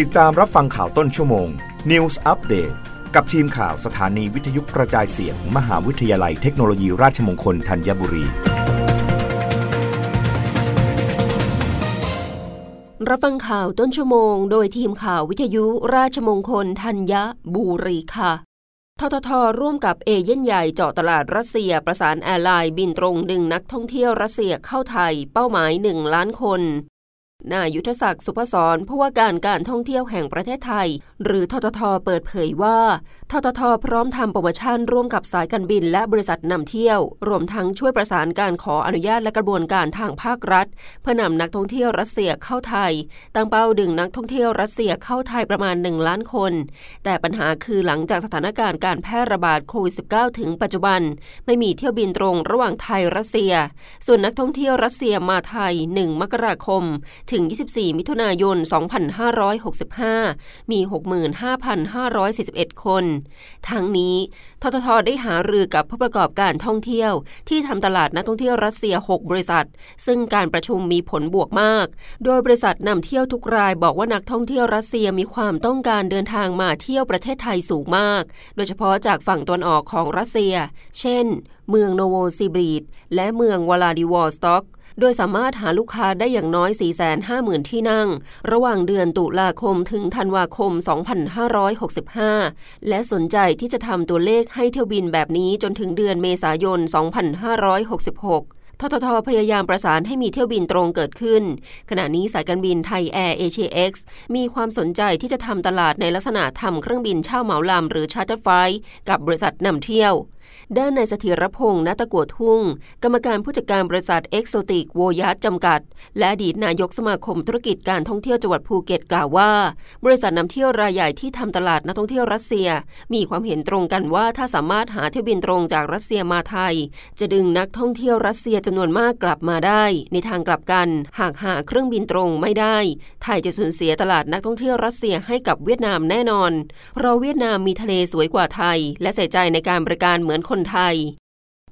ติดตามรับฟังข่าวต้นชั่วโมง News Update กับทีมข่าวสถานีวิทยุกระจายเสียงมหาวิทยาลัยเทคโนโลยีราชมงคลธัญบุรี รับฟังข่าวต้นชั่วโมง โดยทีมข่าววิทยุราชมงคลธัญบุรีค่ะทททร่วมกับเอเย่นต์ใหญ่เจาะตลาดรัสเซียประสานแอร์ไลน์บินตรงดึงนักท่องเที่ยวรัสเซียเข้าไทย เป้าหมาย 1 ล้านคน นายยุทธศักดิ์สุพศรผู้ว่าการการท่องเที่ยวแห่งประเทศไทย หรือททท เปิดเผยว่า ททท พร้อมทำโปรโมชั่นร่วมกับสายการบินและบริษัทนำเที่ยว รวมทั้งช่วยประสานการขออนุญาตและกระบวนการทางภาครัฐ เพื่อนำนักท่องเที่ยวรัสเซียเข้าไทย ตั้งเป้าดึงนักท่องเที่ยวรัสเซียเข้าไทยประมาณ 1 ล้านคน แต่ปัญหาคือหลังจากสถานการณ์การแพร่ระบาดโควิด -19 ถึงปัจจุบัน ไม่มีเที่ยวบินตรงระหว่างไทยรัสเซีย ส่วนนักท่องเที่ยวรัสเซียมาไทย 1 มกราคมถึง 24 มิถุนายน 2565 มี 65,541 คน ทั้งนี้ ททท ได้หารือกับผู้ประกอบการท่องเที่ยว ที่ทำตลาดนักท่องเที่ยวรัสเซีย 6 บริษัท ซึ่งการประชุมมีผลบวกมาก โดยบริษัทนำเที่ยวทุกรายบอกว่านักท่องเที่ยวรัสเซียมีความต้องการเดินทางมาเที่ยวประเทศไทยสูงมาก โดยเฉพาะจากฝั่งตะวันออกของรัสเซีย เช่น เมืองโนโวซีบีสค์และเมืองวลาดิวอสต็อก โดยสามารถหาลูกค้าได้อย่างน้อย 450,000 ที่นั่ง ระหว่างเดือนตุลาคมถึงธันวาคม 2565 และสนใจที่จะทำตัวเลขให้เที่ยวบินแบบนี้จนถึงเดือนเมษายน 2566ทททพยายามประสานให้มีเที่ยวบินตรงเกิดขึ้น ขณะนี้สายการบินไทยแอร์เอเชียเอ็กซ์มีความสนใจที่จะทำตลาดในลักษณะทำเครื่องบินเช่าเหมาลำหรือ charter flightกับบริษัทนำเที่ยว ด้านนายเสถียรพงษ์ ณ ตะกั่วทุ่ง กรรมการผู้จัดการบริษัทเอ็กโซติกโวยาจจำกัด และอดีตนายกสมาคมธุรกิจการท่องเที่ยวจังหวัดภูเก็ตกล่าวว่า บริษัทนำเที่ยวรายใหญ่ที่ทำตลาดนักท่องเที่ยวรัสเซีย มีความเห็นตรงกันว่าถ้าสามารถหาเที่ยวบินตรงจากรัสเซียมาไทย จะดึงนักท่องเที่ยวรัสเซียจำนวนมากกลับมาได้ ในทางกลับกัน หากหาเครื่องบินตรงไม่ได้ ไทยจะสูญเสียตลาดนักท่องเที่ยวรัสเซียให้กับเวียดนามแน่นอนเพราะเวียดนามมีทะเลสวยกว่าไทย และใส่ใจในการบริการเหมือนคนไทย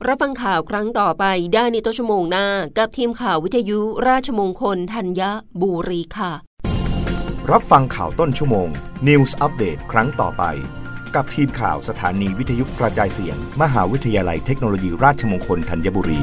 รับฟังข่าวครั้งต่อไปได้ในต้นชั่วโมงหน้า กับทีมข่าววิทยุราชมงคลธัญบุรีค่ะ รับฟังข่าวต้นชั่วโมง News อัปเดตครั้งต่อไป กับทีมข่าวสถานีวิทยุกระจายเสียง มหาวิทยาลัยเทคโนโลยีราชมงคลธัญบุรี